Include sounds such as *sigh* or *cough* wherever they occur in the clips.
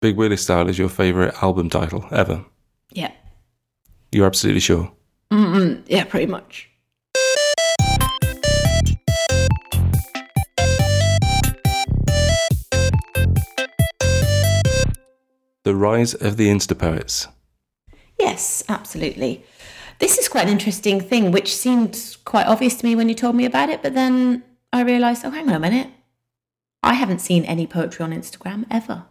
Big Willie Style is your favourite album title ever? Yeah. You're absolutely sure? Mm-mm, yeah, pretty much. The Rise of the Insta Poets. Yes, absolutely. This is quite an interesting thing, which seemed quite obvious to me when you told me about it, but then I realised, oh, hang on a minute. I haven't seen any poetry on Instagram ever.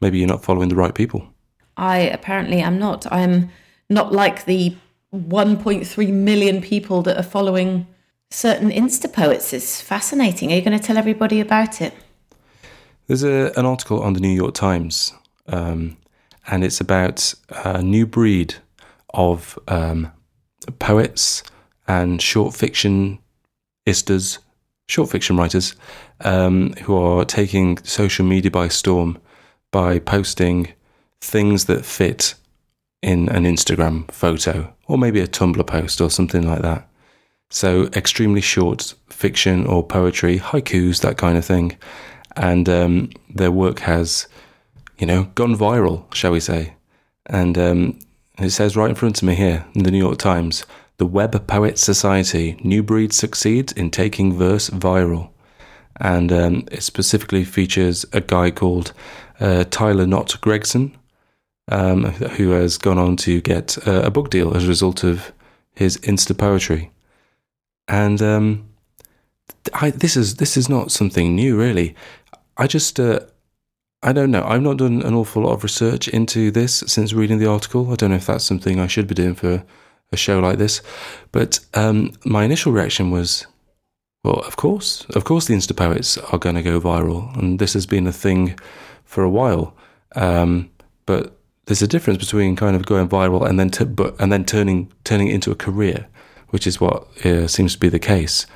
Maybe you're not following the right people. I apparently am not. I'm not like the 1.3 million people that are following certain Insta poets. It's fascinating. Are you going to tell everybody about it? There's a, an article on the New York Times, um, and it's about a new breed of um, poets and short fiction istas, short fiction writers, um, who are taking social media by storm by posting things that fit in an Instagram photo or maybe a Tumblr post or something like that. So, extremely short fiction or poetry, haikus, that kind of thing. And um, their work has, you know, gone viral, shall we say. And um, it says right in front of me here in the New York Times the Web Poet Society, new breed succeeds in taking verse viral. And um, it specifically features a guy called uh, Tyler Knott Gregson, um, who has gone on to get uh, a book deal as a result of his Insta poetry. And um, I, this is this is not something new, really. I just uh, I don't know. I've not done an awful lot of research into this since reading the article. I don't know if that's something I should be doing for a show like this. But um, my initial reaction was, well, of course, of course, the Insta poets are going to go viral, and this has been a thing for a while. Um, but there's a difference between kind of going viral and then t- but and then turning turning it into a career, which is what uh, seems to be the case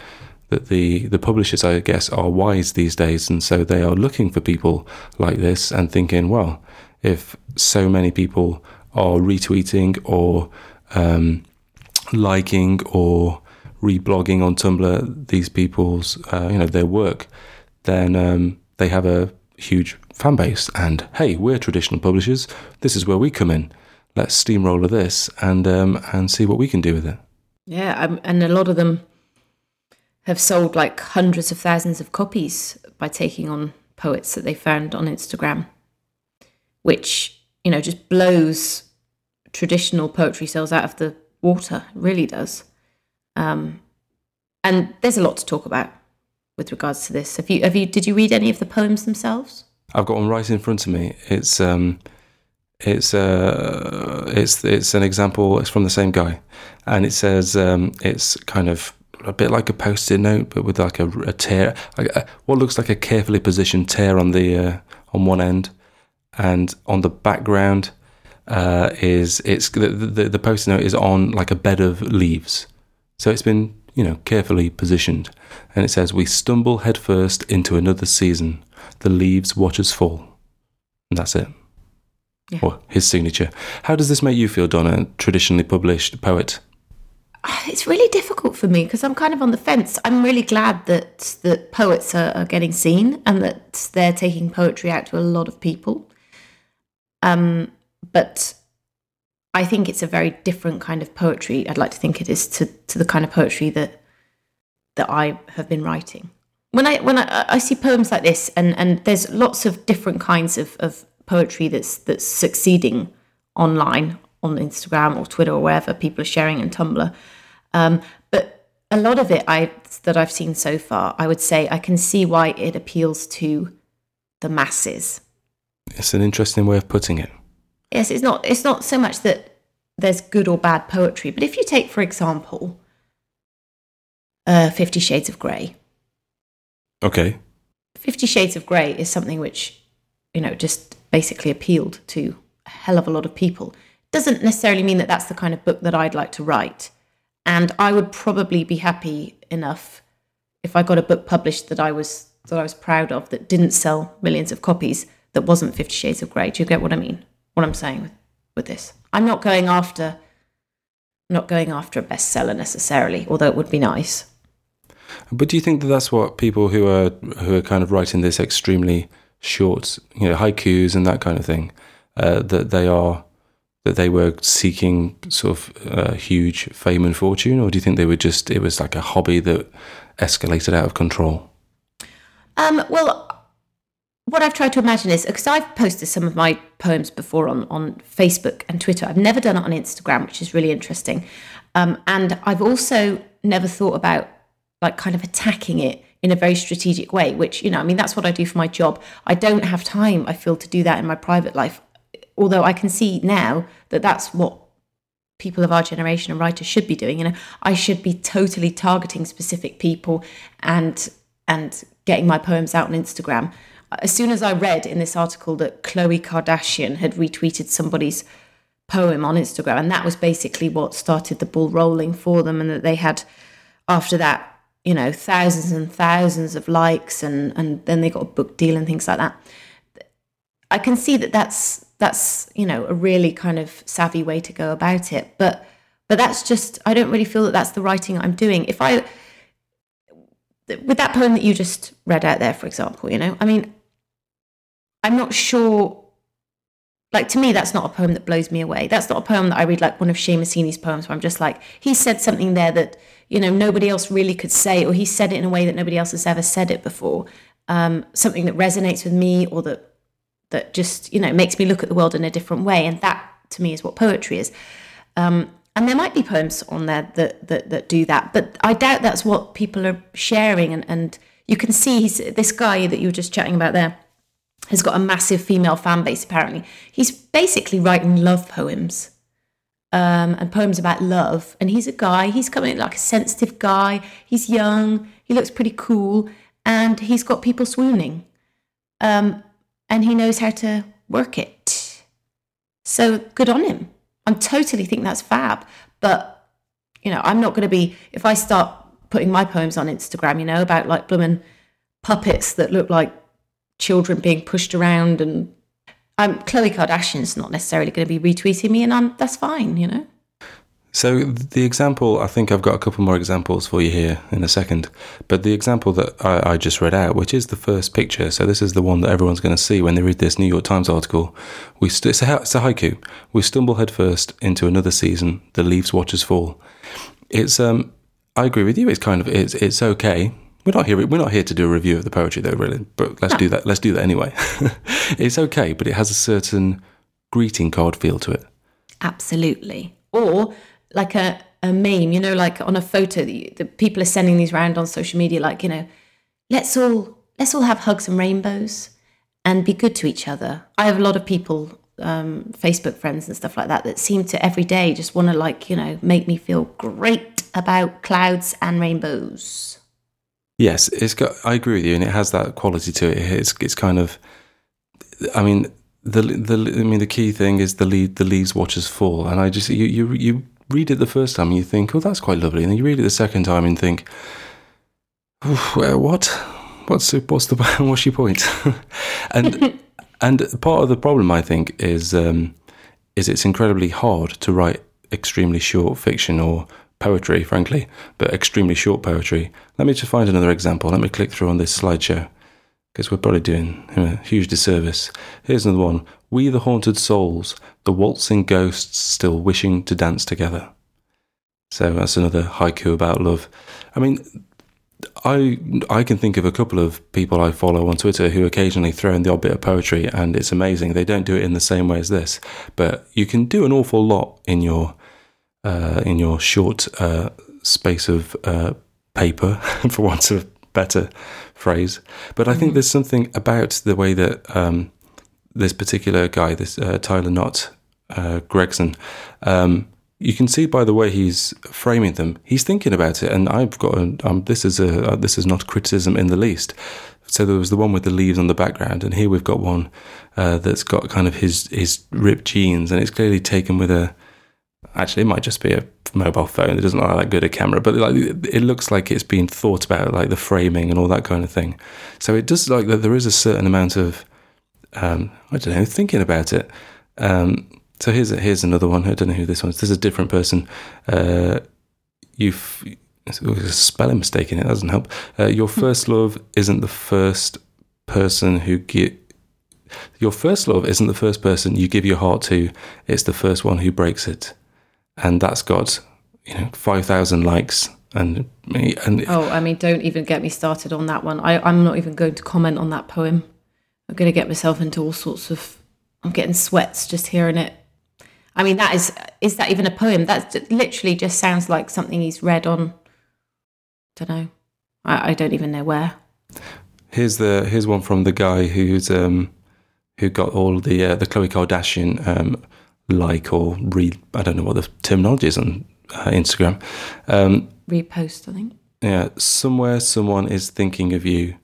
that the, the publishers, I guess, are wise these days. And so they are looking for people like this and thinking, well, if so many people are retweeting or um, liking or reblogging on Tumblr these people's, uh, you know, their work, then um, they have a huge fan base. And hey, we're traditional publishers. This is where we come in. Let's steamroller this and um, and see what we can do with it. Yeah, um, and a lot of them have sold like hundreds of thousands of copies by taking on poets that they found on Instagram, which, you know, just blows traditional poetry sales out of the water. It really does. Um, and there's a lot to talk about with regards to this. Have you, have you, did you read any of the poems themselves? I've got one right in front of me. It's, um, it's, uh, it's, it's an example. It's from the same guy, and it says um, it's kind of a bit like a post-it note, but with like a, a tear, a, what looks like a carefully positioned tear on the uh, on one end, and on the background uh, is it's the, the the post-it note is on like a bed of leaves, so it's been you know carefully positioned, and it says we stumble headfirst into another season, the leaves watch us fall, and that's it. Yeah. Or his signature. How does this make you feel, Donna, traditionally published poet? it's really difficult for me because I'm kind of on the fence. I'm really glad that that poets are, are, getting seen and that they're taking poetry out to a lot of people. Um, but I think it's a very different kind of poetry. I'd like to think it is to to the kind of poetry that that I have been writing. When I when I, I see poems like this, and and there's lots of different kinds of, of poetry that's that's succeeding online on Instagram or Twitter or wherever people are sharing and Tumblr. Um, but a lot of it I that I've seen so far, I would say I can see why it appeals to the masses. It's an interesting way of putting it. Yes, it's not it's not so much that there's good or bad poetry, but if you take, for example, uh, Fifty Shades of Grey. Okay. Fifty Shades of Grey is something which, you know, just basically appealed to a hell of a lot of people doesn't necessarily mean that that's the kind of book that I'd like to write. And I would probably be happy enough if I got a book published that I was that I was proud of that didn't sell millions of copies that wasn't Fifty Shades of Grey. Do you get what I mean? What I'm saying with, with this? I'm not going after not going after a bestseller necessarily, although it would be nice. But do you think that that's what people who are who are kind of writing this extremely short, you know, haikus and that kind of thing, uh, that they are that they were seeking sort of uh, huge fame and fortune, or do you think they were just it was like a hobby that escalated out of control? Um, well, what I've tried to imagine is because I've posted some of my poems before on, on Facebook and Twitter. I've never done it on Instagram, which is really interesting. Um, and I've also never thought about like kind of attacking it in a very strategic way, which, you know, I mean, that's what I do for my job. I don't have time, I feel, to do that in my private life. Although I can see now that that's what people of our generation and writers should be doing. You know, I should be totally targeting specific people and and getting my poems out on Instagram. As soon as I read in this article that Khloe Kardashian had retweeted somebody's poem on Instagram, and that was basically what started the ball rolling for them, and that they had after that you know thousands and thousands of likes and and then they got a book deal and things like that. I can see that that's that's you know a really kind of savvy way to go about it but but that's just i don't really feel that that's the writing i'm doing. If i with that poem that you just read out there for example you know i mean i'm not sure like to me that's not a poem that blows me away. That's not a poem that i read like one of Seamus Heaney's poems where i'm just like he said something there that you know nobody else really could say or he said it in a way that nobody else has ever said it before. Um, something that resonates with me or that that just you know makes me look at the world in a different way. And that to me is what poetry is. Um, and there might be poems on there that, that that do that but i doubt that's what people are sharing. And, and you can see this guy that you were just chatting about there has got a massive female fan base apparently he's basically writing love poems um, and poems about love. And he's a guy, he's coming like a sensitive guy, he's young, he looks pretty cool, and he's got people swooning. Um, and he knows how to work it. So good on him. I totally think that's fab. But, you know, I'm not going to be, if I start putting my poems on Instagram, you know, about like blooming puppets that look like children being pushed around and um, Khloe Kardashian's not necessarily going to be retweeting me, and I'm, that's fine, you know. So the example, I think I've got a couple more examples for you here in a second. But the example that I, I just read out, which is the first picture, so this is the one that everyone's going to see when they read this New York Times article. We st- it's, a, it's a haiku. We stumble headfirst into another season. The leaves watch us fall. It's um, I agree with you. It's kind of it's it's okay. We're not here. We're not here to do a review of the poetry, though, really. But let's no. do that. Let's do that anyway. *laughs* it's okay, but it has a certain greeting card feel to it. Absolutely. Or like a, a meme, you know, like on a photo that the people are sending these around on social media, like you know, let's all let's all have hugs and rainbows and be good to each other. I have a lot of people, um, Facebook friends and stuff like that, that seem to every day just want to like you know make me feel great about clouds and rainbows. Yes, it's got. I agree with you, and it has that quality to it. It's it's kind of. I mean, the the I mean the key thing is the lead the leaves watches fall, and I just you you you read it the first time and you think, oh, that's quite lovely, and then you read it the second time and think, what what's the, what's the *laughs* what's your point? *laughs* and *laughs* and part of the problem I think is um, is it's incredibly hard to write extremely short fiction or poetry, frankly, but extremely short poetry. Let me just find another example. Let me click through on this slideshow because we're probably doing him a huge disservice. Here's another one We, the haunted souls, the waltzing ghosts still wishing to dance together. So that's another haiku about love. I mean, I I can think of a couple of people I follow on Twitter who occasionally throw in the odd bit of poetry, and it's amazing. They don't do it in the same way as this, but you can do an awful lot in your uh, in your short uh, space of uh, paper, *laughs* for want of a better phrase. But I mm-hmm. think there's something about the way that um, this particular guy, this uh, Tyler Knott uh, Gregson, um, you can see by the way he's framing them, he's thinking about it. And I've got a, um, this is a uh, this is not criticism in the least. So there was the one with the leaves on the background, and here we've got one that's got kind of his his ripped jeans, and it's clearly taken with a actually it might just be a mobile phone. It doesn't look like that good a camera, but like it looks like it's been thought about, like the framing and all that kind of thing. So it does like that. There is a certain amount of um, I don't know thinking about it. Um, so here's a, here's another one. I don't know who this one is. This is a different person. Uh, you've a spelling mistake in it. That doesn't help. Uh, your hmm. first love isn't the first person who get your first love isn't the first person you give your heart to; it's the first one who breaks it, and that's got you know five thousand likes. And and oh, I mean, don't even get me started on that one. I, I'm not even going to comment on that poem. I'm going to get myself into all sorts of. I'm getting sweats just hearing it. I mean, that is is that even a poem? That literally just sounds like something he's read on. I Don't know. I, I don't even know where. Here's the here's one from the guy who's um who got all the uh, the Khloe Kardashian um like or read I don't know what the terminology is on uh, Instagram. Um, Repost, I think. Yeah, somewhere someone is thinking of you,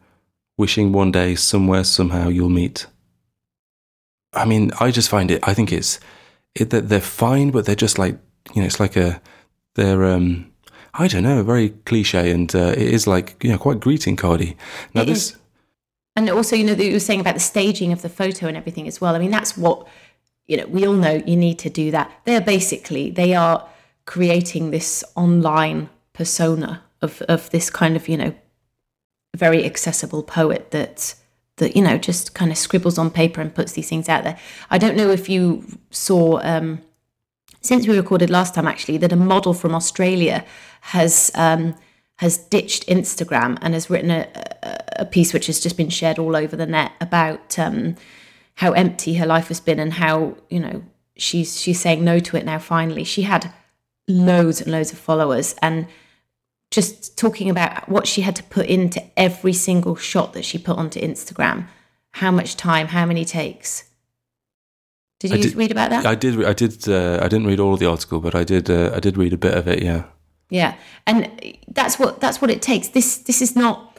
wishing one day somewhere somehow you'll meet. I mean, I just find it. I think it's it, that they're fine, but they're just like you know, it's like a they're um I don't know, very cliche, and uh, it is like you know quite greeting cardy. Now It this. is. And also, you know, that you were saying about the staging of the photo and everything as well. I mean, that's what, you know, we all know you need to do that. They're basically, they are creating this online persona of, of this kind of, you know, very accessible poet that, that, you know, just kind of scribbles on paper and puts these things out there. I don't know if you saw, um, since we recorded last time actually, that a model from Australia has, um, has ditched Instagram and has written a, a, piece which has just been shared all over the net about um, how empty her life has been and how you know she's she's saying no to it now. Finally, she had loads and loads of followers and just talking about what she had to put into every single shot that she put onto Instagram, how much time, how many takes. Did you did- read about that? I did. I did. Uh, I didn't read all of the article, but I did. Uh, I did read a bit of it. Yeah. Yeah, and that's what that's what it takes. This this is not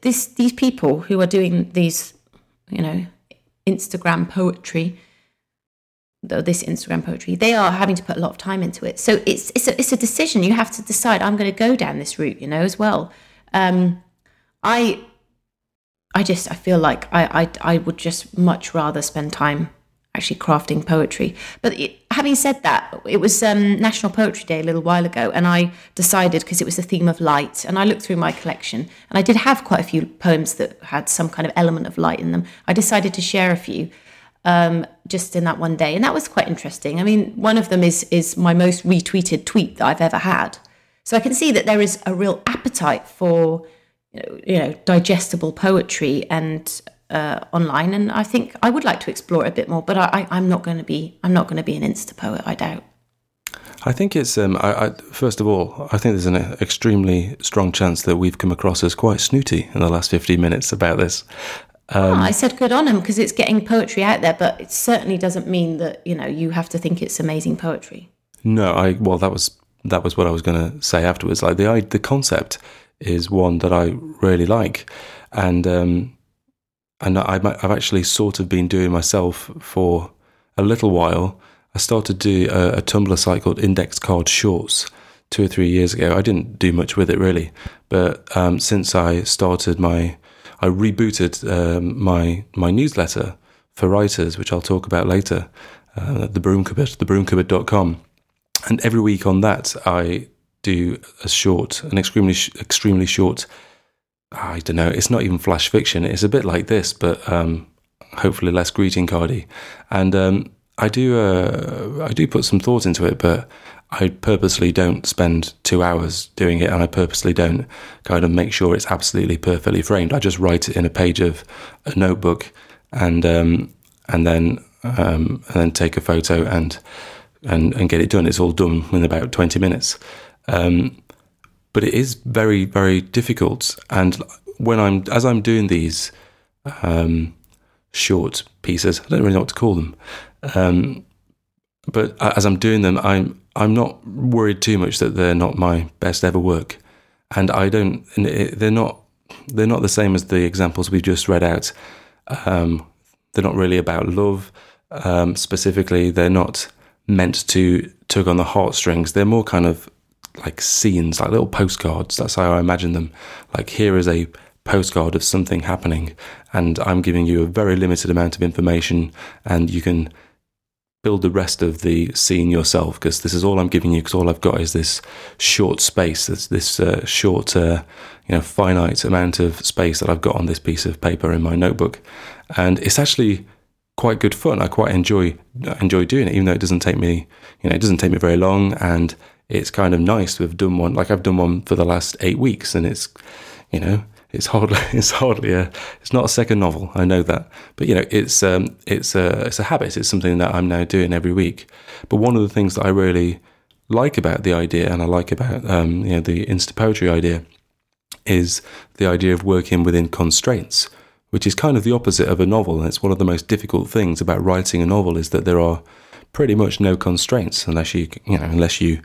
this these people who are doing these, you know, Instagram poetry. though This Instagram poetry, they are having to put a lot of time into it. So it's it's a, it's a decision. You have to decide. I'm going to go down this route, you know, as well. Um, I I just I feel like I I I would just much rather spend time actually crafting poetry. But having said that, it was um, National Poetry Day a little while ago, and I decided because it was the theme of light, and I looked through my collection, and I did have quite a few poems that had some kind of element of light in them. I decided to share a few um, just in that one day, and that was quite interesting. I mean, one of them is is my most retweeted tweet that I've ever had. So I can see that there is a real appetite for you know, you know digestible poetry and uh, online, and I think I would like to explore it a bit more. But I, I, I'm not going to be I'm not going to be an insta poet. I doubt. I think it's. Um, I, I, first of all, I think there's an extremely strong chance that we've come across as quite snooty in the last 15 minutes about this. Oh, I said good on him because it's getting poetry out there, but it certainly doesn't mean that you know you have to think it's amazing poetry. No, I. Well, that was that was what I was going to say afterwards. Like the i- the concept is one that I really like, and um, and I've I've actually sort of been doing myself for a little while. I started to do a, a Tumblr site called Index Card Shorts two or three years ago. I didn't do much with it really, but um, since I started my, I rebooted um, my my newsletter for writers, which I'll talk about later, uh, the Broom Cupboard, thebroomcupboard.com. And every week on that, I do a short, an extremely extremely short. I don't know. It's not even flash fiction. It's a bit like this, but um, hopefully less greeting cardy. And um, I do uh, I do put some thought into it, but I purposely don't spend two hours doing it, and I purposely don't kind of make sure it's absolutely perfectly framed. I just write it in a page of a notebook, and um, and then um, and then take a photo and and and get it done. It's all done in about twenty minutes. Um, but it is very very difficult, and when I'm as I'm doing these um, short pieces, I don't really know what to call them. Um, but as I'm doing them, I'm I'm not worried too much that they're not my best ever work, and I don't. They're not. They're not the same as the examples we just read out. Um, they're not really about love um, specifically. They're not meant to tug on the heartstrings. They're more kind of like scenes, like little postcards. That's how I imagine them. Like here is a postcard of something happening, and I'm giving you a very limited amount of information, and you can build the rest of the scene yourself because this is all I'm giving you because all I've got is this short space this this uh, short uh, you know finite amount of space that I've got on this piece of paper in my notebook and it's actually quite good fun. I quite enjoy enjoy doing it, even though it doesn't take me, you know, it doesn't take me very long, and it's kind of nice to have done one. Like I've done one for the last eight weeks, and it's, you know, it's hardly *laughs* it's hardly a it's not a second novel. I know that, but you know, it's um, it's a it's a habit. It's something that I'm now doing every week. But one of the things that I really like about the idea, and I like about um, you know the Insta poetry idea, is the idea of working within constraints, which is kind of the opposite of a novel. And it's one of the most difficult things about writing a novel is that there are pretty much no constraints unless you you know unless you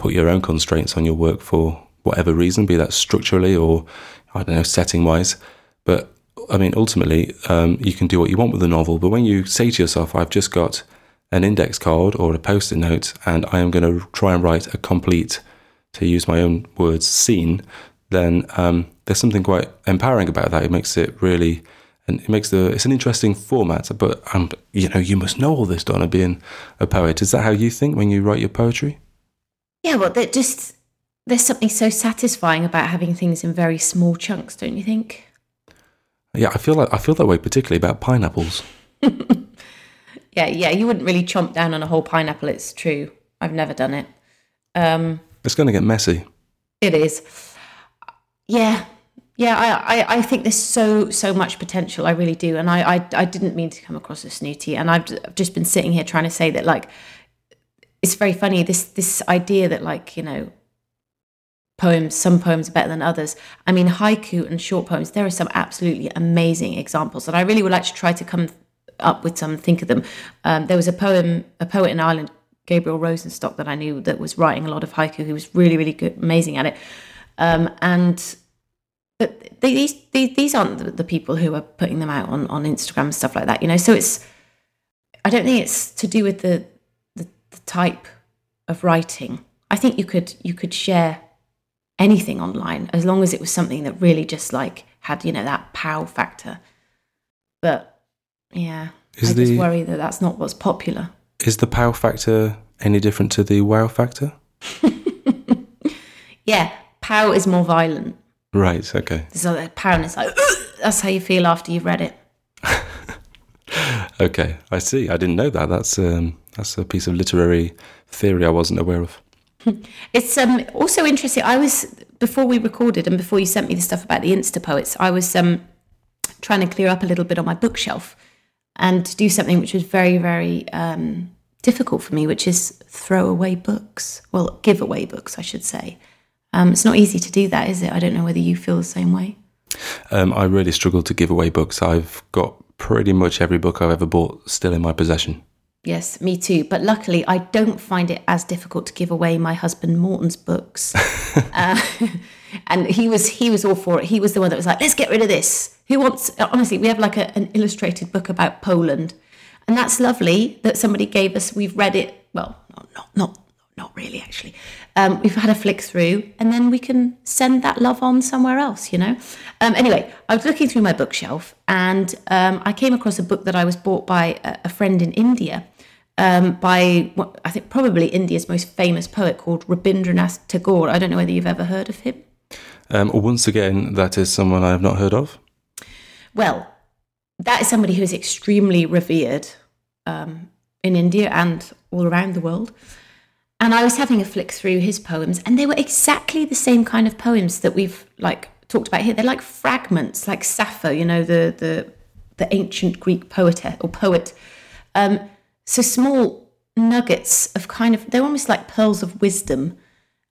put your own constraints on your work for whatever reason, be that structurally or I don't know setting wise. But I mean, ultimately, um, you can do what you want with a novel. But when you say to yourself, "I've just got an index card or a post-it note, and I am going to try and write a complete, to use my own words, scene," then um, there's something quite empowering about that. It makes it really, and it makes the it's an interesting format. But um, you know, you must know all this, Donna, being a poet. Is that how you think when you write your poetry? Yeah, well, that just there's something so satisfying about having things in very small chunks, don't you think? Yeah, I feel like I feel that way, particularly about pineapples. *laughs* yeah, yeah, you wouldn't really chomp down on a whole pineapple. It's true. I've never done it. Um, it's going to get messy. It is. Yeah, yeah. I, I, I think there's so so much potential. I really do, and I, I I didn't mean to come across as snooty, and I've just been sitting here trying to say that like it's very funny this this idea that like you know poems some poems are better than others. I mean haiku and short poems there are some absolutely amazing examples and i really would like to try to come up with some think of them. Um, there was a poem a poet in ireland gabriel rosenstock that i knew that was writing a lot of haiku he was really really good amazing at it. Um, and but these, these these aren't the, the people who are putting them out on on instagram and stuff like that you know? So it's i don't think it's to do with the the, type of writing. I think you could you could share anything online as long as it was something that really just like had you know that pow factor. But yeah is i the, just worry that that's not what's popular. Is the pow factor any different to the wow factor? *laughs* Yeah pow is more violent. Right okay. So the pow is like that's how you feel after you've read it. *laughs* Okay i see. I didn't know that. That's um that's a piece of literary theory i wasn't aware of *laughs* It's um, also interesting. I was before we recorded and before you sent me the stuff about the Insta poets. I was um, trying to clear up a little bit on my bookshelf and to do something which was very, very um, difficult for me, which is throw away books. Well, give away books, I should say. Um, it's not easy to do that, is it? I don't know whether you feel the same way. Um, I really struggle to give away books. I've got pretty much every book I've ever bought still in my possession. Yes, me too. But luckily, I don't find it as difficult to give away my husband Morton's books. *laughs* uh, *laughs* and he was he was all for it. He was the one that was like, "Let's get rid of this." Who wants? Honestly, we have like a, an illustrated book about Poland, and that's lovely that somebody gave us. We've read it. Well, not not not, not really actually. Um, we've had a flick through, and then we can send that love on somewhere else. You know. Um, anyway, I was looking through my bookshelf, and um, I came across a book that I was bought by a, a friend in India um, by what I think probably India's most famous poet called Rabindranath Tagore. I don't know whether you've ever heard of him. Um, once again, that is someone I have not heard of. Well, that is somebody who is extremely revered um, in India and all around the world. And I was having a flick through his poems, and they were exactly the same kind of poems that we've like talked about here. They're like fragments, like Sappho, you know, the the the ancient Greek poet or poet. Um, so small nuggets of kind of, they're almost like pearls of wisdom.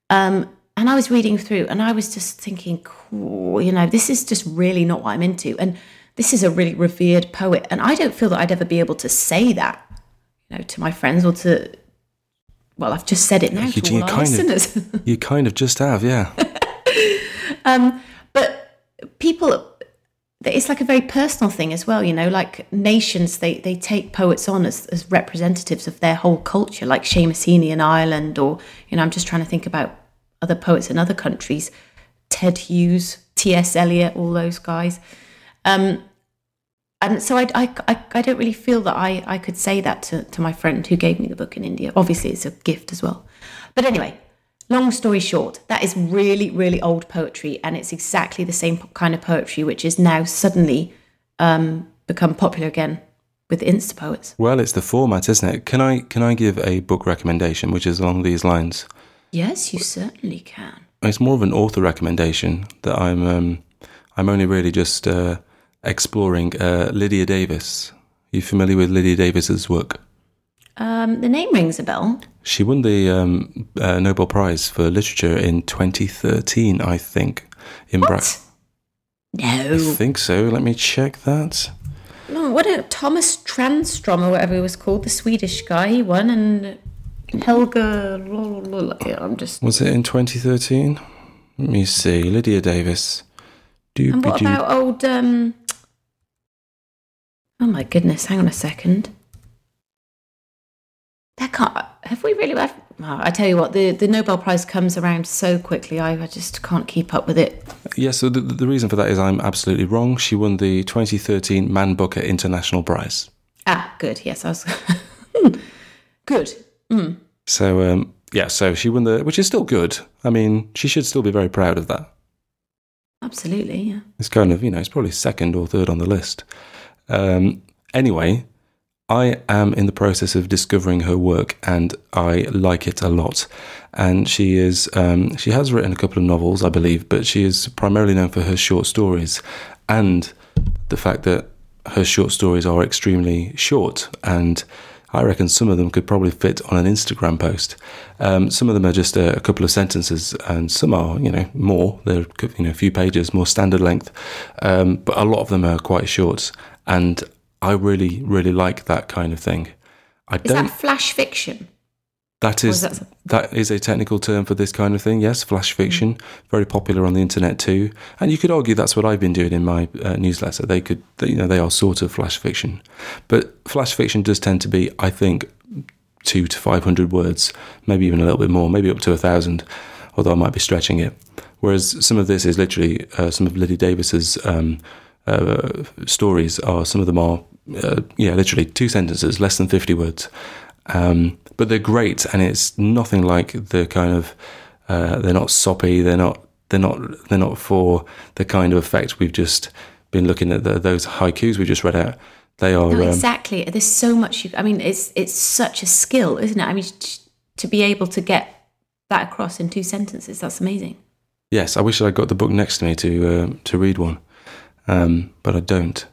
Um, and I was reading through and I was just thinking, cool, you know, this is just really not what I'm into. And this is a really revered poet. And I don't feel that I'd ever be able to say that, you know, to my friends or to, well, I've just said it now you, to all our listeners. Of, *laughs* you kind of just have, yeah. *laughs* um, but people it's like a very personal thing as well you know like nations they they take poets on as, as representatives of their whole culture like Seamus Heaney in Ireland or you know I'm just trying to think about other poets in other countries Ted Hughes T.S. Eliot all those guys um, and so I, I, I, I, don't really feel that I, I could say that to, to my friend who gave me the book in India obviously it's a gift as well but anyway long story short, that is really, really old poetry, and it's exactly the same kind of poetry which is now suddenly um, become popular again with Insta poets. Well, it's the format, isn't it? Can I can I give a book recommendation which is along these lines? Yes, you certainly can. It's more of an author recommendation that I'm um, I'm only really just uh, exploring. Uh, Lydia Davis. Are you familiar with Lydia Davis's work? Um, the name rings a bell. She won the um, uh, Nobel Prize for Literature in 2013, I think. In Bra- What? I think so. Let me check that. No, what a Thomas Transtrom or whatever he was called, the Swedish guy, he won, and Helga. Yeah, I'm just. Was it in 2013? Let me see. Lydia Davis. And what about old? um Oh my goodness! Hang on a second. That can't. Have we really? I've, oh, I tell you what, the the Nobel Prize comes around so quickly. I, I just can't keep up with it. Yeah, so the, the reason for that is I'm absolutely wrong. She won the 2013 Man Booker International Prize. Ah, good. Yes, I was. *laughs* good. So, um, yeah, so she won the, which is still good. I mean, she should still be very proud of that. Absolutely. Yeah. It's kind of, you know, it's probably second or third on the list. Um, anyway, I am in the process of discovering her work and I like it a lot. And she is, um, she has written a couple of novels, I believe, but she is primarily known for her short stories and the fact that her short stories are extremely short and I reckon some of them could probably fit on an Instagram post. Um, some of them are just a, a couple of sentences, and some are, you know, more. They're you know a few pages, more standard length. Um, but a lot of them are quite short, and I really, really like that kind of thing. I Is don't. that flash fiction? that is is that- that is a technical term for this kind of thing. Yes, flash fiction, very popular on the internet too. And you could argue that's what I've been doing in my uh, newsletter. They could, you know, they are sort of flash fiction, but flash fiction does tend to be, I think, two to five hundred words, maybe even a little bit more, maybe up to a thousand. Although I might be stretching it. Whereas some of this is literally uh, some of Lydia Davis's um, uh, stories are some of them are uh, yeah literally two sentences, less than fifty words. Um, but they're great, and it's nothing like the kind of uh, they're not soppy. They're not they're not they're not for the kind of effect we've just been looking at. The, those haikus we just read out. They are No, um, exactly. There's so much. You, I mean, it's it's such a skill, isn't it? I mean, to be able to get that across in two sentences, that's amazing. yes. I wish I got the book next to me to uh, to read one, um, but I don't.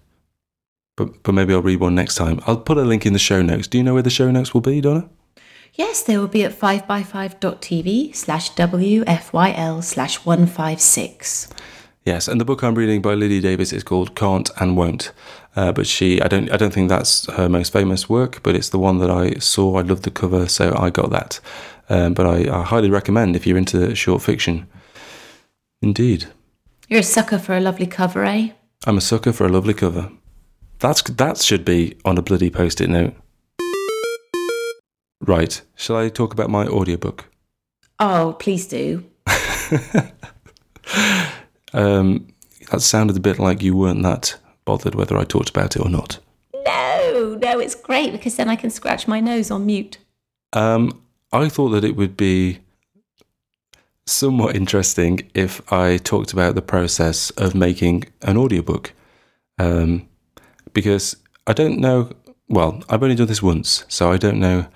But but maybe I'll read one next time. I'll put a link in the show notes. Do you know where the show notes will be, Donna? Yes, they will be at 5by5.tv slash WFYL slash 156. Yes, and the book I'm reading by Lydia Davis is called Can't and Won't. Uh, but she, I don't, I don't think that's her most famous work, but it's the one that I saw. I loved the cover, so I got that. Um, but I, I highly recommend if you're into short fiction. Indeed, You're a sucker for a lovely cover, eh? I'm a sucker for a lovely cover. That's that should be on a bloody post-it note. Right, shall I talk about my audiobook? Oh, please do. *laughs* Um, that sounded a bit like you weren't that bothered whether I talked about it or not. No, no, it's great because then I can scratch my nose on mute. Um, I thought that it would be somewhat interesting if I talked about the process of making an audiobook. Um, because I don't know, well, I've only done this once, so I don't know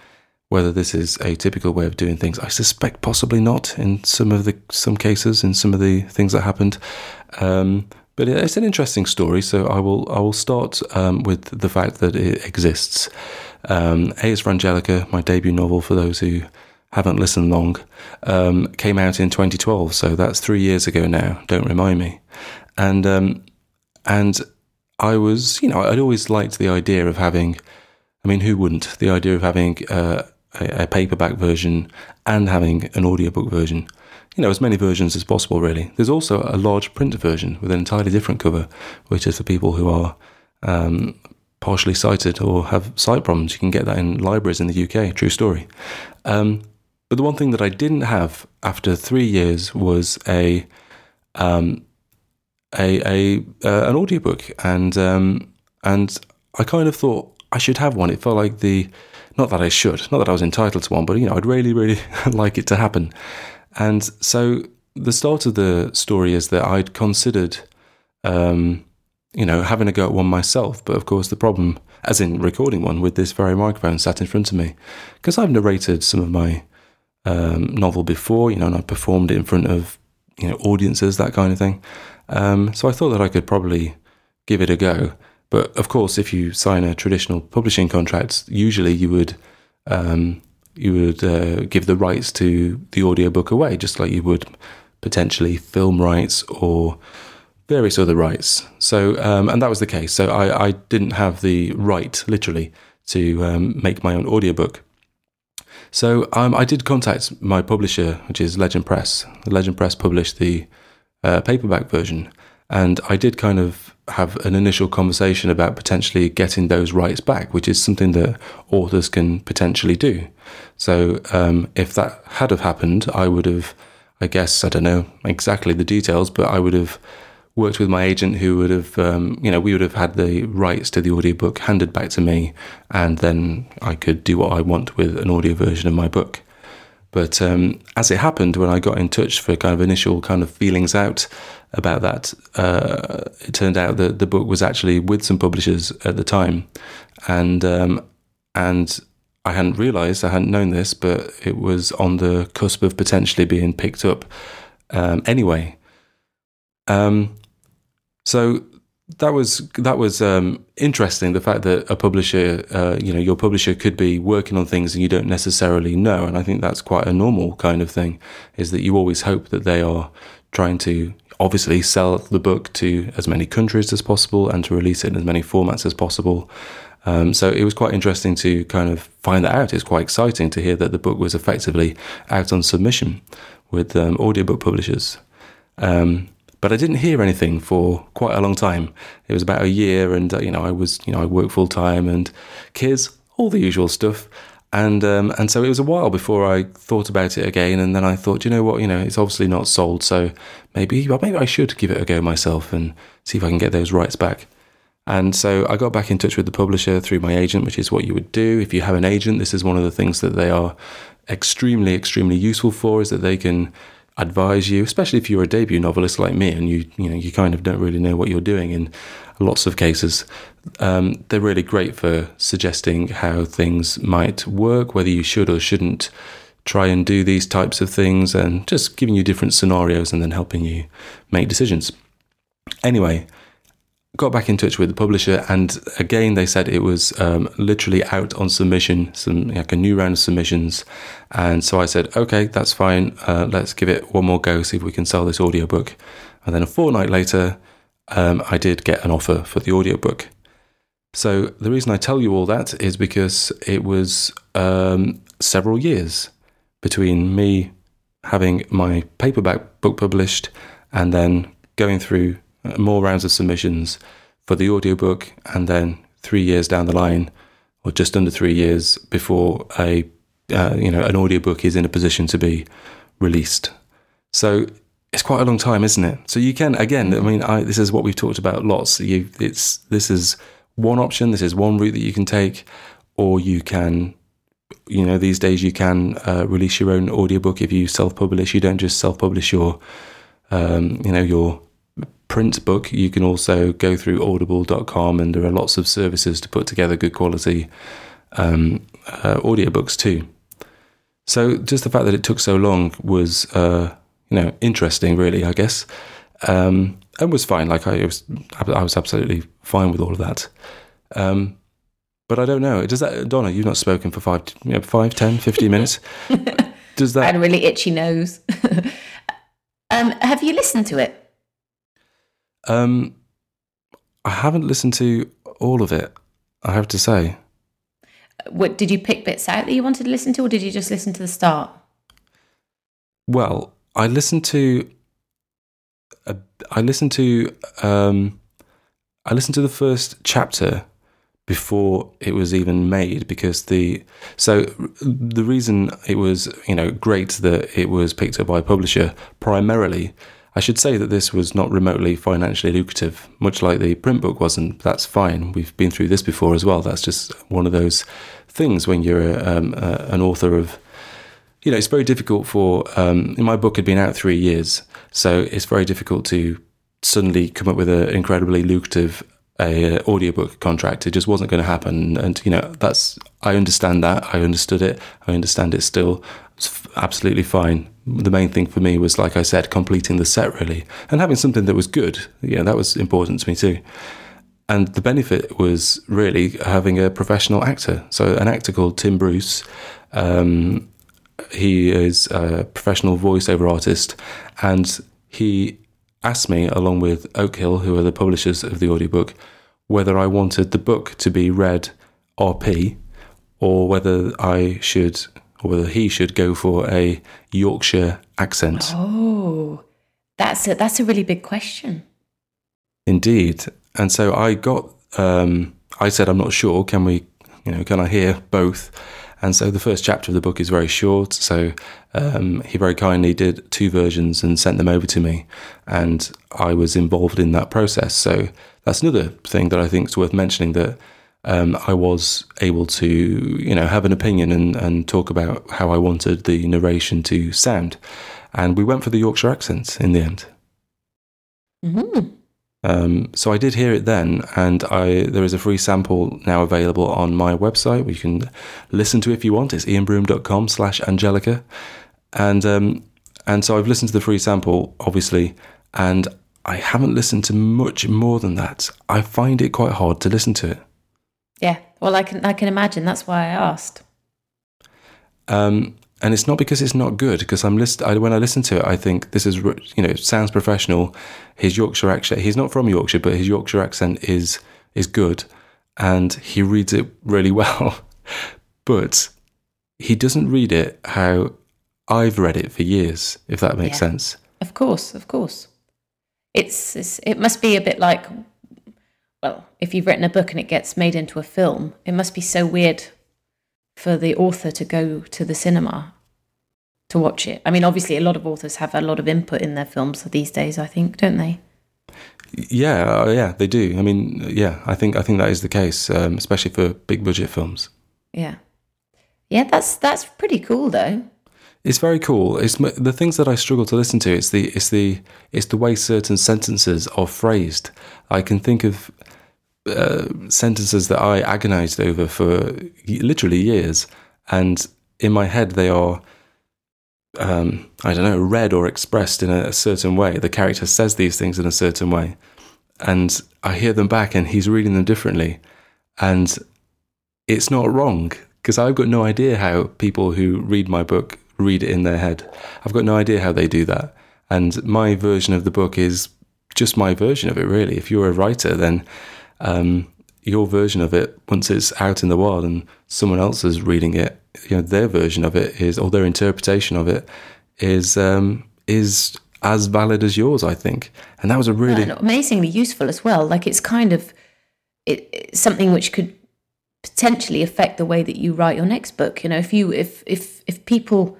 whether this is a typical way of doing things. I suspect possibly not in some of the some cases, in some of the things that happened. Um, but it's an interesting story, so I will I will start um, with the fact that it exists. Um, A is for Angelica, my debut novel. For those who haven't listened long, um, came out in 2012, so that's three years ago now. Don't remind me. And um, and I was, you know, I'd always liked the idea of having. I mean, who wouldn't? The idea of having uh, a, a paperback version and having an audiobook version. You know, as many versions as possible, really. There's also a large print version with an entirely different cover, which is for people who are um, partially sighted or have sight problems. You can get that in libraries in the UK. True story. Um, but the one thing that I didn't have after three years was a um, a, a uh, an audiobook, and um, and I kind of thought I should have one. It felt like the not that I should, not that I was entitled to one, but you know, I'd really, really *laughs* like it to happen. And so the start of the story is that I'd considered um, you know, having a go at one myself. But of course, the problem, as in recording one with this very microphone sat in front of me, because I've narrated some of my um, novel before, you know, and I performed it in front of you know audiences, that kind of thing. Um, so I thought that I could probably give it a go. But of course, if you sign a traditional publishing contract, usually you would um, you would uh, give the rights to the audiobook away, just like you would potentially film rights or various other rights. So, um, and that was the case. So I, I, didn't have the right, literally, to um, make my own audiobook. So um, I did contact my publisher, which is Legend Press. Legend Press published the uh, paperback version, and I did kind of have an initial conversation about potentially getting those rights back, which is something that authors can potentially do. So um, if that had have happened, I would have, I guess, I don't know exactly the details, but I would have worked with my agent who would have, um, you know, we would have had the rights to the audiobook handed back to me, and then I could do what I want with an audio version of my book. But um, as it happened, when I got in touch for kind of initial kind of feelings out about that, uh, it turned out that the book was actually with some publishers at the time, and um, and I hadn't realised, I hadn't known this, but it was on the cusp of potentially being picked up um, anyway. Um, so that was that was um, interesting. The fact that a publisher, uh, you know, your publisher could be working on things and you don't necessarily know, and I think that's quite a normal kind of thing. Is that you always hope that they are trying to obviously sell the book to as many countries as possible and to release it in as many formats as possible. Um, so it was quite interesting to kind of find that out. It's quite exciting to hear that the book was effectively out on submission with um, audiobook publishers. Um, but I didn't hear anything for quite a long time. It was about a year, and uh, you know, I was, you know, I worked full time and kids, all the usual stuff. And um, and so it was a while before I thought about it again. And then I thought, you know what, you know, it's obviously not sold, so maybe well, maybe I should give it a go myself and see if I can get those rights back. And so I got back in touch with the publisher through my agent, which is what you would do if you have an agent. This is one of the things that they are extremely, extremely useful for, is that they can advise you, especially if you're a debut novelist like me and you you know you kind of don't really know what you're doing in lots of cases. Um, they're really great for suggesting how things might work, whether you should or shouldn't try and do these types of things, and just giving you different scenarios and then helping you make decisions. Anyway, got back in touch with the publisher, and again they said it was um, literally out on submission, some like a new round of submissions. And so I said, okay, that's fine. Uh, let's give it one more go, see if we can sell this audiobook. And then a fortnight later, um, I did get an offer for the audiobook. So the reason I tell you all that is because it was um, several years between me having my paperback book published and then going through more rounds of submissions for the audiobook, and then three years down the line, or just under three years before a uh, you know an audiobook is in a position to be released. So it's quite a long time, isn't it? So you can again, I mean, I, this is what we've talked about lots. You, it's this is one option. This is one route that you can take, or you can you know these days you can uh, release your own audiobook if you self-publish you don't just self-publish your um, you know your print book, you can also go through audible.com and there are lots of services to put together good quality um, uh, audiobooks too. So just the fact that it took so long was, uh, you know, interesting, really, I guess, um, and was fine. Like I was, I was absolutely fine with all of that. Um, but I don't know. Does that, Donna? You've not spoken for five, you know, five, 10, 15 *laughs* minutes. Does that? I had a really itchy nose. *laughs* um, have you listened to it? Um, I haven't listened to all of it. I have to say. What did you pick bits out that you wanted to listen to, or did you just listen to the start? Well, I listened to. Uh, I listened to. Um, I listened to the first chapter before it was even made because the so the reason it was you know great that it was picked up by a publisher primarily I should say that this was not remotely financially lucrative, much like the print book wasn't. That's fine. We've been through this before as well. That's just one of those things when you're um, an author of. You know, it's very difficult for. Um, my book had been out three years, so it's very difficult to suddenly come up with an incredibly lucrative uh, audiobook contract. It just wasn't going to happen. And you know, that's I understand that. I understood it. I understand it still. It's absolutely fine. The main thing for me was, like I said, completing the set really and having something that was good. Yeah, that was important to me too. And the benefit was really having a professional actor. So an actor called Tim Bruce. Um, he is a professional voiceover artist, and he asked me, along with Oakhill, who are the publishers of the audiobook, whether I wanted the book to be read RP or whether I should, or whether he should go for a Yorkshire accent. Oh, that's a, that's a really big question. Indeed. And so I got, um, I said, I'm not sure. Can we, you know, can I hear both? And so the first chapter of the book is very short. So um, he very kindly did two versions and sent them over to me. And I was involved in that process. So that's another thing that I think is worth mentioning that um, I was able to, you know, have an opinion and, and talk about how I wanted the narration to sound. And we went for the Yorkshire accent in the end. Mm-hmm. Um, so I did hear it then, and I there is a free sample now available on my website. You can listen to if you want. It's iainbroome.com slash Angelica. And um, and so I've listened to the free sample, obviously, and I haven't listened to much more than that. I find it quite hard to listen to it. Yeah, well, I can I can imagine. That's why I asked. Um, and it's not because it's not good. Because I'm list I, when I listen to it, I think this is you know sounds professional. His Yorkshire accent. He's not from Yorkshire, but his Yorkshire accent is is good, and he reads it really *laughs* well. but he doesn't read it how I've read it for years. If that makes Yeah. sense. Of course, of course. It's, it's it must be a bit like well, if you've written a book and it gets made into a film, it must be so weird for the author to go to the cinema to watch it. I mean, obviously a lot of authors have a lot of input in their films these days, I think, don't they? Yeah, uh, yeah, they do. I mean, yeah, I think I think that is the case, um, especially for big budget films. Yeah. Yeah, that's that's pretty cool though. It's very cool. It's the things that I struggle to listen to. It's the it's the it's the way certain sentences are phrased. I can think of uh, sentences that I agonized over for literally years, and in my head they are. Um, I don't know, read or expressed in a, a certain way. The character says these things in a certain way, and I hear them back, and he's reading them differently, and it's not wrong because I've got no idea how people who read my book read it in their head. I've got no idea how they do that. And my version of the book is just my version of it, really. If you're a writer, then um, your version of it, once it's out in the world and someone else is reading it, you know, their version of it is, or their interpretation of it is, um, is as valid as yours, I think. And that was a really and amazingly useful as well. Like it's kind of it, it's something which could potentially affect the way that you write your next book. You know, if you if if if people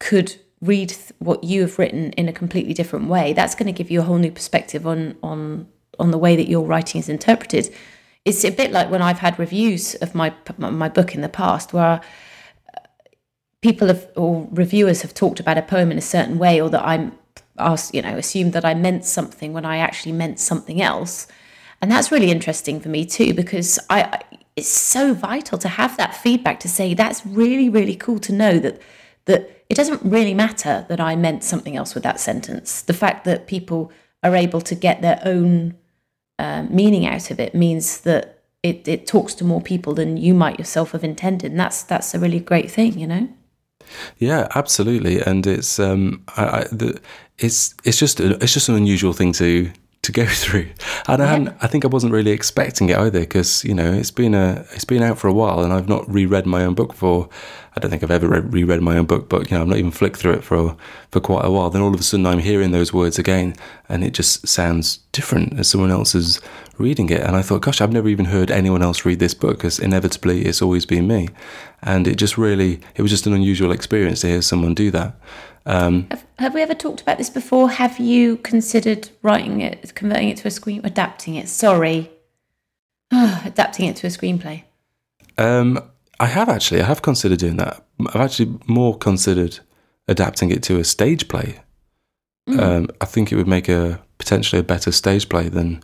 could read what you have written in a completely different way, that's going to give you a whole new perspective on on on the way that your writing is interpreted. It's a bit like when I've had reviews of my my book in the past where uh, people have or reviewers have talked about a poem in a certain way or that I'm asked, you know, assumed that I meant something when I actually meant something else. And that's really interesting for me too, because I, I it's so vital to have that feedback to say that's really, really cool to know that that it doesn't really matter that I meant something else with that sentence. The fact that people are able to get their own uh, meaning out of it means that it, it talks to more people than you might yourself have intended. And that's that's a really great thing, you know? Yeah, absolutely, and it's um, I, I, the, it's it's just it's just an unusual thing to to go *laughs* through, and I, hadn't, I think I wasn't really expecting it either because you know it's been a it's been out for a while, and I've not reread my own book for I don't think I've ever read, reread my own book, but you know I've not even flicked through it for for quite a while. Then all of a sudden I'm hearing those words again, and it just sounds different as someone else is reading it, and I thought, gosh, I've never even heard anyone else read this book because inevitably it's always been me, and it just really it was just an unusual experience to hear someone do that. Um, Have, have we ever talked about this before? Have you considered writing it, converting it to a screen, adapting it? Sorry, *sighs* adapting it to a screenplay. Um, I have actually. I have considered doing that. I've actually more considered adapting it to a stage play. Um, I think it would make a potentially a better stage play than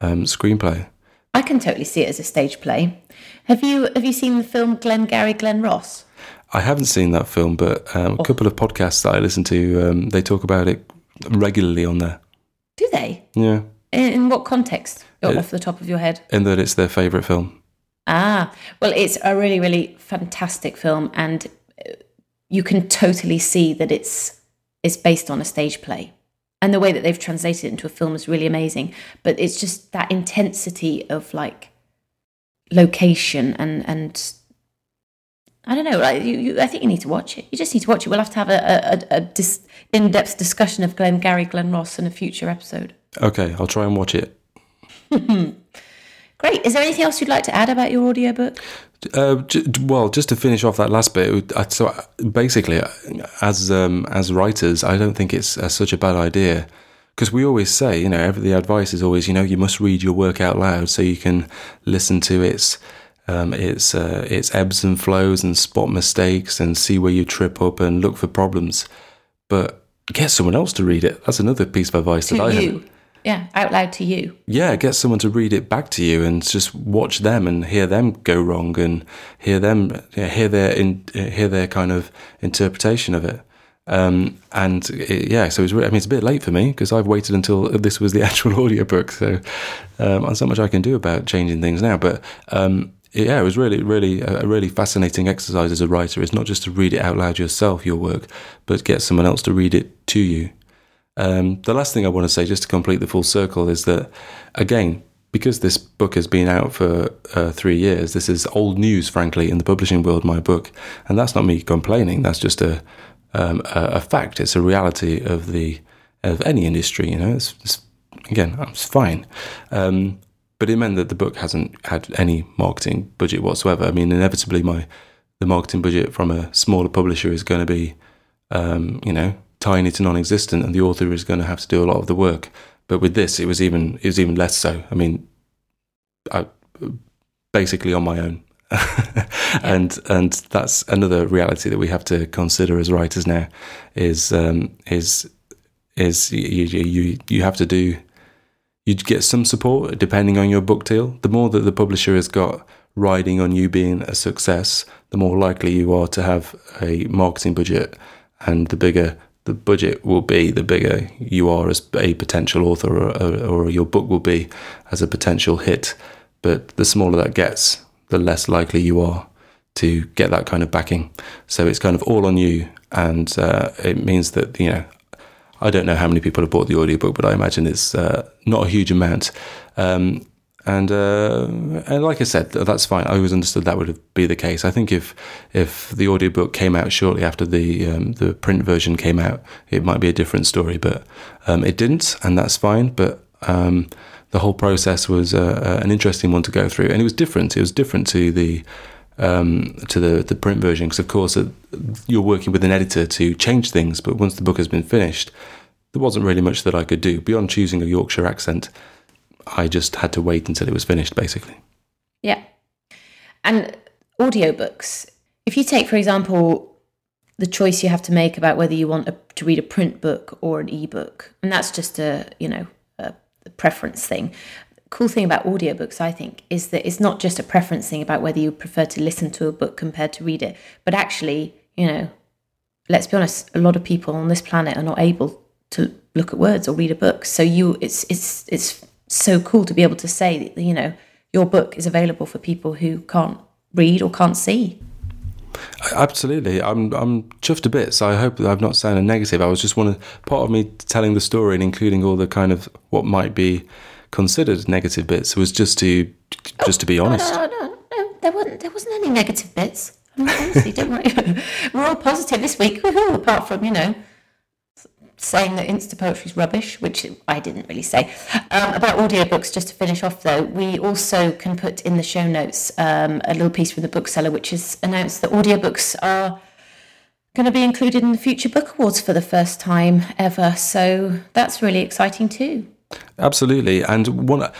um, screenplay. I can totally see it as a stage play. Have you have you seen the film Glengarry Glen Ross? I haven't seen that film, but um, Oh. a couple of podcasts that I listen to, um, they talk about it regularly on there. Do they? Yeah, In, in what context? Uh, off the top of your head? In that it's their favourite film. Ah, well, it's a really, really fantastic film, and uh, you can totally see that it's it's based on a stage play, and the way that they've translated it into a film is really amazing. But it's just that intensity of like location and and I don't know. Like you, you, I think you need to watch it. You just need to watch it. We'll have to have a, a, a, a dis, in-depth discussion of Glengarry Glen Ross in a future episode. Okay, I'll try and watch it. *laughs* Great. Is there anything else you'd like to add about your audiobook? Uh, j- well, just to finish off that last bit, I- so uh, basically, uh, as um, as writers, I don't think it's uh, such a bad idea because we always say, you know, every, the advice is always, you know, you must read your work out loud so you can listen to its um, its uh, its ebbs and flows and spot mistakes and see where you trip up and look for problems. But get someone else to read it. That's another piece of advice To that I you. have. Yeah, out loud to you. Yeah, get someone to read it back to you and just watch them and hear them go wrong and hear them hear their in, hear their kind of interpretation of it. Um, and it, yeah, so it's re- I mean it's a bit late for me because I've waited until this was the *laughs* actual audiobook. So um, there's not much I can do about changing things now. But um, yeah, it was really, really a really fascinating exercise as a writer. It's not just to read it out loud yourself, your work, but get someone else to read it to you. Um, the last thing I want to say, just to complete the full circle, is that again, because this book has been out for uh, three years, this is old news, frankly, in the publishing world. My book, and that's not me complaining. That's just a um, a, a fact. It's a reality of the of any industry. You know, it's, it's again, it's fine. Um, but it meant that the book hasn't had any marketing budget whatsoever. I mean, inevitably, my the marketing budget from a smaller publisher is going to be, um, you know, tiny to non-existent, and the author is going to have to do a lot of the work. But with this, it was even it was even less so. I mean, I basically on my own, *laughs* and and that's another reality that we have to consider as writers now. Is um, is is you, you you you have to do you get some support depending on your book deal. The more that the publisher has got riding on you being a success, the more likely you are to have a marketing budget, and the bigger the budget will be, the bigger you are as a potential author, or, or your book will be as a potential hit. But the smaller that gets, the less likely you are to get that kind of backing. So it's kind of all on you, and uh, it means that you know I don't know how many people have bought the audiobook, but I imagine it's uh, not a huge amount. Um, and uh, and like I said, that's fine. I always understood that would be the case. I think if if the audiobook came out shortly after the um, the print version came out, it might be a different story. But um, it didn't, and that's fine. But um, the whole process was uh, an interesting one to go through, and it was different. It was different to the um, to the the print version because, of course, uh, you're working with an editor to change things. But once the book has been finished, there wasn't really much that I could do beyond choosing a Yorkshire accent. I just had to wait until it was finished, basically. Yeah. And audiobooks, if you take, for example, the choice you have to make about whether you want a, to read a print book or an ebook, and that's just a, you know, a, a preference thing. Cool thing about audiobooks, I think, is that it's not just a preference thing about whether you prefer to listen to a book compared to read it, but actually, you know, let's be honest, a lot of people on this planet are not able to look at words or read a book. So you, it's it's it's so cool to be able to say that you know your book is available for people who can't read or can't see. Absolutely, I'm I'm chuffed a bit. So I hope that I've not sounded negative. I was just one part of me telling the story and including all the kind of what might be considered negative bits was just to just to be oh, honest. No, no, no, there wasn't there wasn't any negative bits. I mean, honestly, don't worry. *laughs* We're all positive this week, apart from you know saying that Insta poetry is rubbish, which I didn't really say. Um, about audiobooks, just to finish off though, we also can put in the show notes um, a little piece from the bookseller, which has announced that audiobooks are going to be included in the Future Book Awards for the first time ever. So that's really exciting too. Absolutely, and one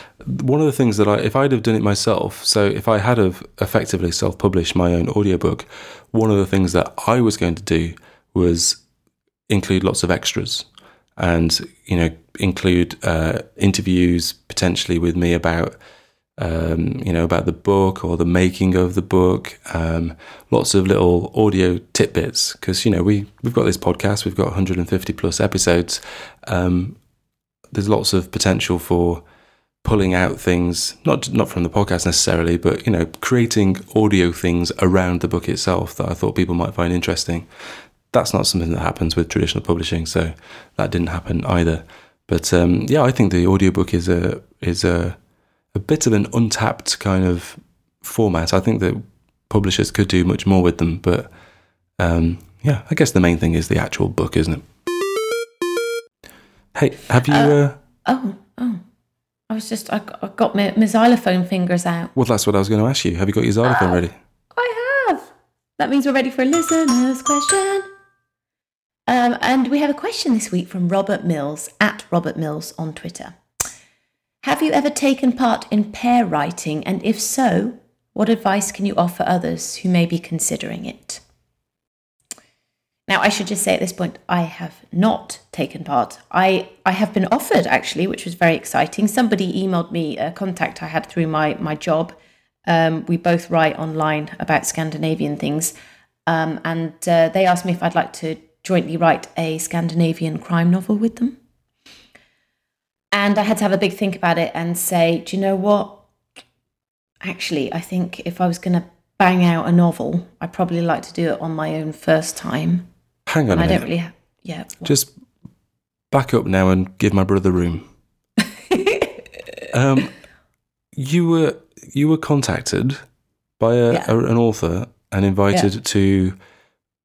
one of the things that I, if I'd have done it myself, so if I had have effectively self-published my own audiobook, one of the things that I was going to do was include lots of extras, and you know, include uh, interviews potentially with me about um, you know about the book or the making of the book. Um, lots of little audio tidbits because you know we we've got this podcast. We've got 150 plus episodes. Um, there's lots of potential for pulling out things not not from the podcast necessarily but you know creating audio things around the book itself that I thought people might find interesting that's not something that happens with traditional publishing so that didn't happen either but um, yeah I think the audiobook is a is a a bit of an untapped kind of format I think that publishers could do much more with them but um, yeah I guess the main thing is the actual book isn't it hey have you uh, Oh, oh. I was just, I got, I got my, my xylophone fingers out. Well, that's what I was going to ask you. Have you got your xylophone ready? I have. That means we're ready for a listener's question. Um, and we have a question this week from Robert Mills at Robert Mills on Twitter. Have you ever taken part in pair writing? And if so, what advice can you offer others who may be considering it? Now, I should just say at this point, I have not taken part. I, I have been offered, actually, which was very exciting. Somebody emailed me a contact I had through my, my job. Um, we both write online about Scandinavian things. Um, and uh, they asked me if I'd like to jointly write a Scandinavian crime novel with them. And I had to have a big think about it and say, do you know what? Actually, I think if I was going to bang out a novel, I'd probably like to do it on my own first time. Hang on And a I minute. don't really have, yeah. what- Just back up now and give my brother room. *laughs* um, you were you were contacted by a, Yeah. a- an author and invited to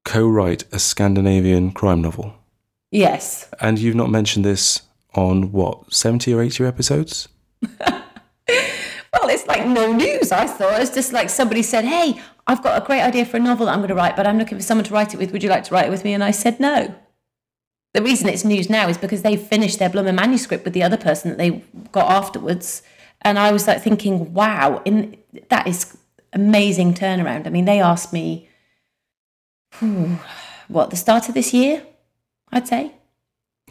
co-write a Scandinavian crime novel, yes. and you've not mentioned this on what seventy or eighty episodes. *laughs* Well, it's like no news, I thought. It's just like somebody said, Hey, I've got a great idea for a novel that I'm going to write, but I'm looking for someone to write it with. Would you like to write it with me? And I said no. The reason it's news now is because they finished their Blummer manuscript with the other person that they got afterwards. And I was like thinking, wow, in, that is amazing turnaround. I mean, they asked me, what, the start of this year, I'd say.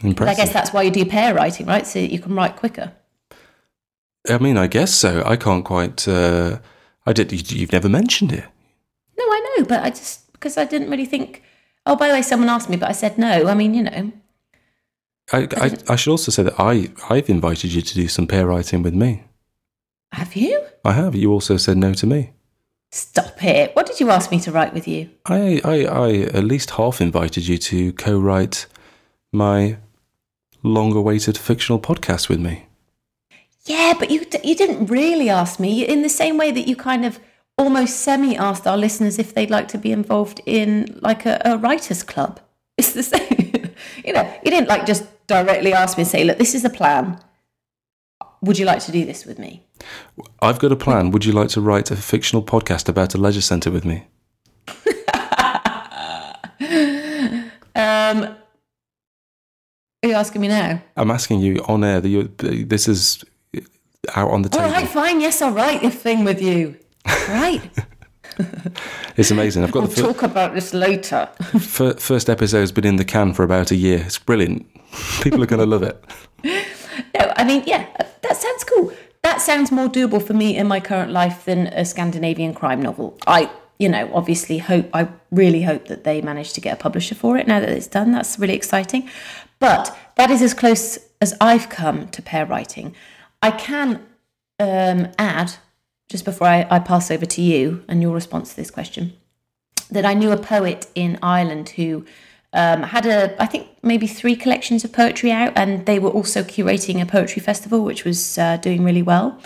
But I guess that's why you do pair writing, right? So you can write quicker. I mean, I guess so. I can't quite. Uh, I did. you- You've never mentioned it. No, I know, but I just because I didn't really think. Oh, by the way, someone asked me, but I said no. I mean, you know, I, I, I should also say that I, I've invited you to do some pair writing with me. have you? I have. You also said no to me. Stop it. What did you ask me to write with you? I, I, I at least half invited you to co write my long awaited fictional podcast with me. Yeah, but you, you didn't really ask me in the same way that you kind of almost semi asked our listeners if they'd like to be involved in like a, a writers club. It's the *laughs* same. you know, you didn't like just directly ask me and say, look, this is the plan. Would you like to do this with me? I've got a plan. Would you like to write a fictional podcast about a leisure centre with me? *laughs* Um, are you asking me now? I'm asking you on air that you this is out on the All table. right, fine. Yes, I'll write this thing with you. Right. *laughs* It's amazing. I've got we'll the fir- talk about this later. fir- first episode's been in the can for about a year. It's brilliant. *laughs* People are going to love it. No, I mean, yeah, that sounds cool. That sounds more doable for me in my current life than a Scandinavian crime novel. I, you know, obviously hope, I really hope that they manage to get a publisher for it now that it's done. That's really exciting. But that is as close as I've come to pair writing. I can um, add, just before I, I pass over to you and your response to this question, that I knew a poet in Ireland who um, had a, I think maybe three collections of poetry out, and they were also curating a poetry festival, which was uh, doing really well.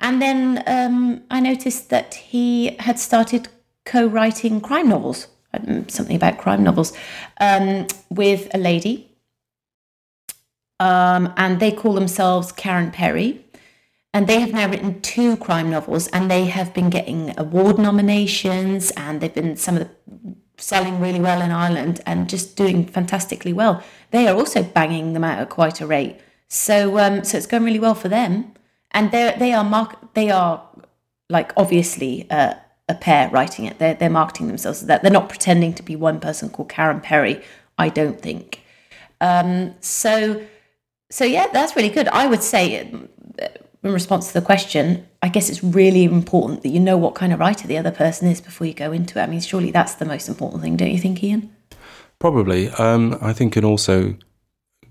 And then um, I noticed that he had started co-writing crime novels, um, something about crime novels, um, with a lady, um, and they call themselves Karen Perry. And they have now written two crime novels, and they have been getting award nominations, and they've been some of the selling really well in Ireland and just doing fantastically well. They are also banging them out at quite a rate. So, um, so it's going really well for them, and they they are mark they are like obviously uh, a pair writing it. They're they're marketing themselves as that. They're not pretending to be one person called Karen Perry. I don't think. Um, so so yeah, that's really good. I would say, in response to the question, I guess it's really important that you know what kind of writer the other person is before you go into it. I mean, surely that's the most important thing, don't you think, Iain? Probably. Um, I think, and also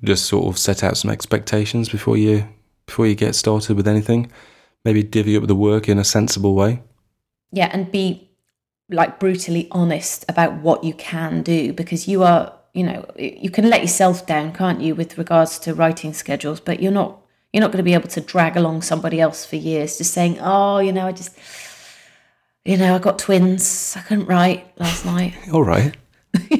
just sort of set out some expectations before you before you get started with anything. Maybe divvy up the work in a sensible way. Yeah, and be like brutally honest about what you can do because you are, you know, you can let yourself down, can't you, with regards to writing schedules, but you're not you're not going to be able to drag along somebody else for years just saying, "Oh, you know, I just you know, I got twins. I couldn't write last night." *laughs* All right. *laughs*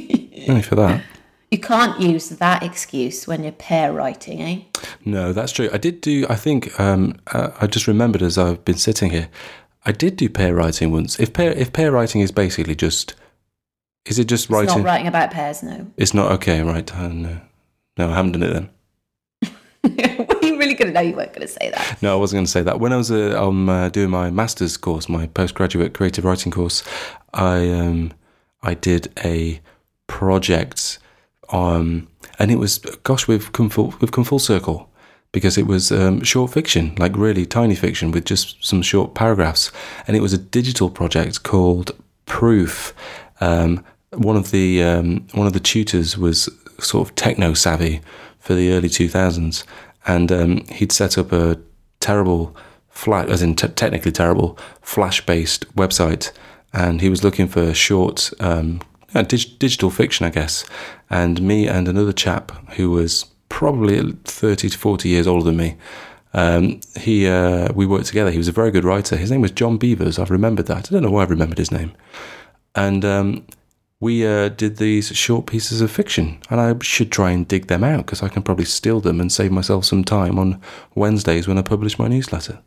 Only for that. You can't use that excuse when you're pair writing, eh? No, that's true. I did do. I think um, uh, I just remembered as I've been sitting here. I did do pair writing once. If pair if pair writing is basically just, is it just It's writing? not writing about pairs, no. It's not okay, right? Uh, no, no, I haven't done it then. *laughs* Were you really going to know you weren't going to say that? No, I wasn't going to say that. When I was uh, um, uh, doing my master's course, my postgraduate creative writing course, I um, I did a project, um, and it was gosh, we've come full, we've come full circle because it was um, short fiction, like really tiny fiction with just some short paragraphs, and it was a digital project called Proof. Um, one of the um, one of the tutors was sort of techno savvy for the early two thousands, and um, he'd set up a terrible flat, as in t- technically terrible, flash based website, and he was looking for short um, uh, dig- digital fiction, I guess. And me and another chap who was probably thirty to forty years older than me. Um, he uh, we worked together. He was a very good writer. His name was John Beavers. I've remembered that. I don't know why I've remembered his name. And um, we uh, did these short pieces of fiction, and I should try and dig them out because I can probably steal them and save myself some time on Wednesdays when I publish my newsletter.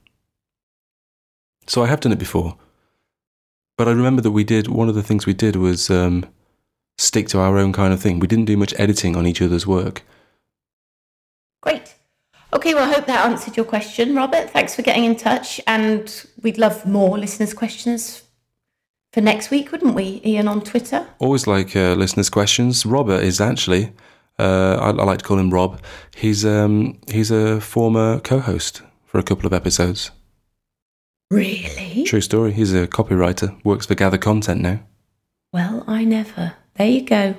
So I have done it before, but I remember that we did one of the things we did was um, stick to our own kind of thing. We didn't do much editing on each other's work. Great. Okay, well, I hope that answered your question, Robert. Thanks for getting in touch. And we'd love more listeners' questions for next week, wouldn't we, Iain, on Twitter? Always like uh, listeners' questions. Robert is actually, uh, I, I like to call him Rob. He's um, he's a former co-host for a couple of episodes. Really? True story. He's a copywriter, works for Gather Content now. Well, I never. There you go.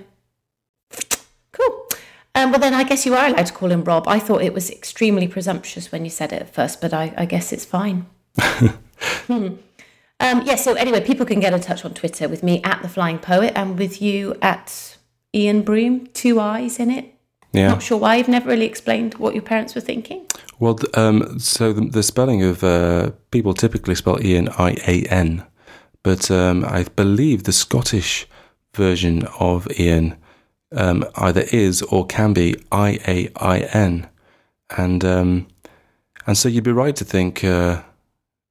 Cool. Um, well, then I guess you are allowed to call him Rob. I thought it was extremely presumptuous when you said it at first, but I, I guess it's fine. *laughs* hmm. Um, yeah, so anyway, people can get in touch on Twitter with me at The Flying Poet and with you at Iain Broome, two eyes in it. Yeah. Not sure why. You've never really explained what your parents were thinking. Well, um, so the, the spelling of uh, people typically spell Ian I A N, but um, I believe the Scottish version of Ian um, either is or can be I A I N, and um, and so you'd be right to think. Uh,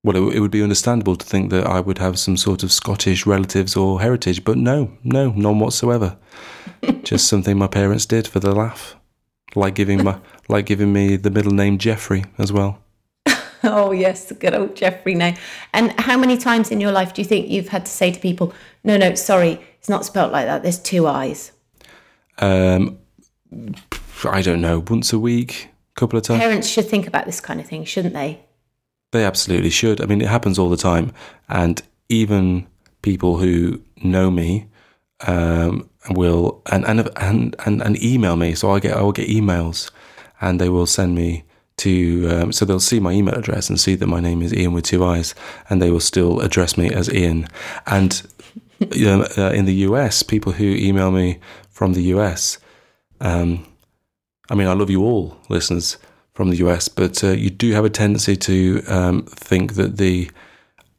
well, it, it would be understandable to think that I would have some sort of Scottish relatives or heritage, but no, no, none whatsoever. *laughs* Just something my parents did for the laugh, like giving my like giving me the middle name Jeffrey as well. *laughs* Oh, yes, the good old Jeffrey name. And how many times in your life do you think you've had to say to people, no, no, sorry, it's not spelt like that, there's two eyes? Um, I don't know, once a week, a couple of times. Parents should think about this kind of thing, shouldn't they? They absolutely should. I mean, it happens all the time, and even people who know me um, will and and, and and and email me. So I get I will get emails, and they will send me to. Um, so they'll see my email address and see that my name is Ian with two eyes, and they will still address me as Ian. And you know, uh, in the US, people who email me from the US, um, I mean, I love you all, listeners from the US, but uh, you do have a tendency to um, think that the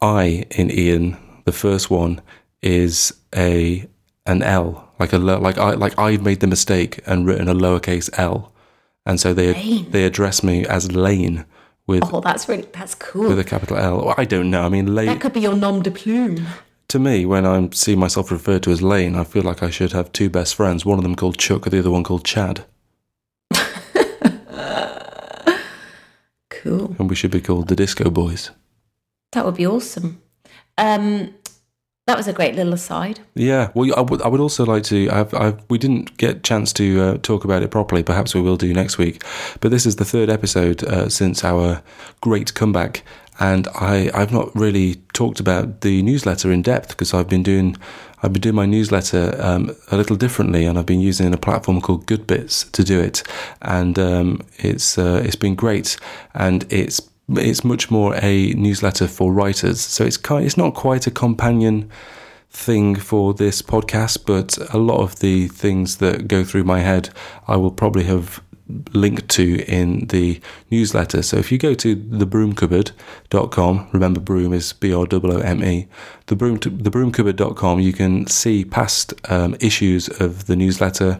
I in Ian, the first one, is a an L, like a like I like I've made the mistake and written a lowercase L, and so they Lane. they address me as Lane with Oh, that's really, that's cool. with a capital L. Well, I don't know. I mean, Lane that could be your nom de plume. to me, when I see myself referred to as Lane, I feel like I should have two best friends. One of them called Chuck, the other one called Chad, Cool. and we should be called the Disco Boys. That would be awesome. Um, That was a great little aside. Yeah, well, I would, I would also like to. I've, I've, we didn't get chance to uh, talk about it properly. Perhaps we will do next week. But this is the third episode uh, since our great comeback, and I, I've not really talked about the newsletter in depth because I've been doing, I've been doing my newsletter um, a little differently, and I've been using a platform called Goodbits to do it, and um, it's uh, it's been great, and it's it's much more a newsletter for writers. So it's kind, it's not quite a companion thing for this podcast, but a lot of the things that go through my head, I will probably have linked to in the newsletter. So if you go to thebroomecupboard.com, remember broom is B R O O M E, the broom thebroomecupboard.com, you can see past um, issues of the newsletter.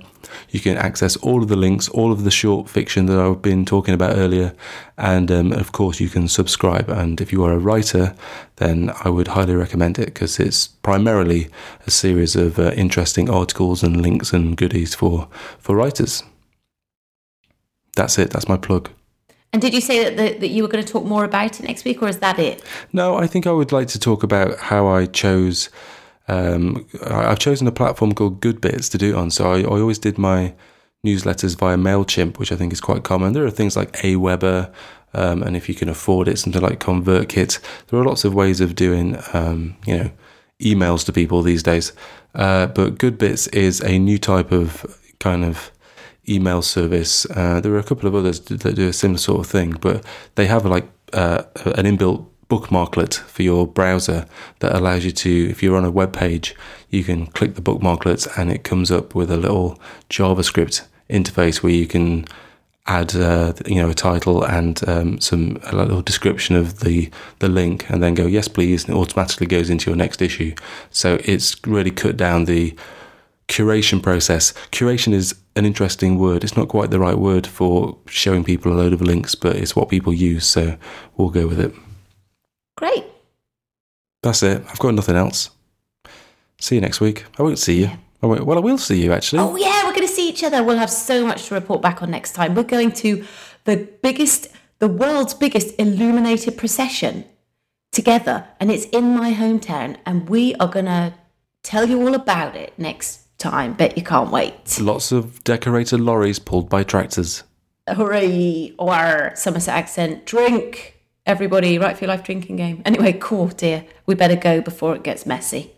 You can access all of the links, all of the short fiction that I've been talking about earlier, and um, of course you can subscribe. And if you are a writer, then I would highly recommend it because it's primarily a series of uh, interesting articles and links and goodies for for writers that's it. That's my plug. And did you say that, the, that you were going to talk more about it next week, or is that it? No, I think I would like to talk about how I chose. Um, I've chosen a platform called Goodbits to do it on. So I, I, always did my newsletters via Mailchimp, which I think is quite common. There are things like Aweber, um, and if you can afford it, something like ConvertKit. There are lots of ways of doing, um, you know, emails to people these days. Uh, but Goodbits is a new type of kind of email service. Uh, there are a couple of others that do a similar sort of thing, but they have like uh, an inbuilt bookmarklet for your browser that allows you to, if you're on a web page, you can click the bookmarklet and it comes up with a little JavaScript interface where you can add uh, you know a title and um, some a little description of the the link and then go yes please and it automatically goes into your next issue so it's really cut down the curation process. Curation is an interesting word. It's not quite the right word for showing people a load of links, but it's what people use, so we'll go with it. Great. That's it. I've got nothing else. See you next week. I won't see you. I won't, well, I will see you actually. Oh, yeah, we're going to see each other. We'll have so much to report back on next time. We're going to the biggest, the world's biggest illuminated procession together, and it's in my hometown, and we are going to tell you all about it next time. Bet you can't wait. Lots of decorated lorries pulled by tractors. Hooray! Or Somerset accent. Drink, everybody. Right for your life drinking game. Anyway, cool, dear. We better go before it gets messy.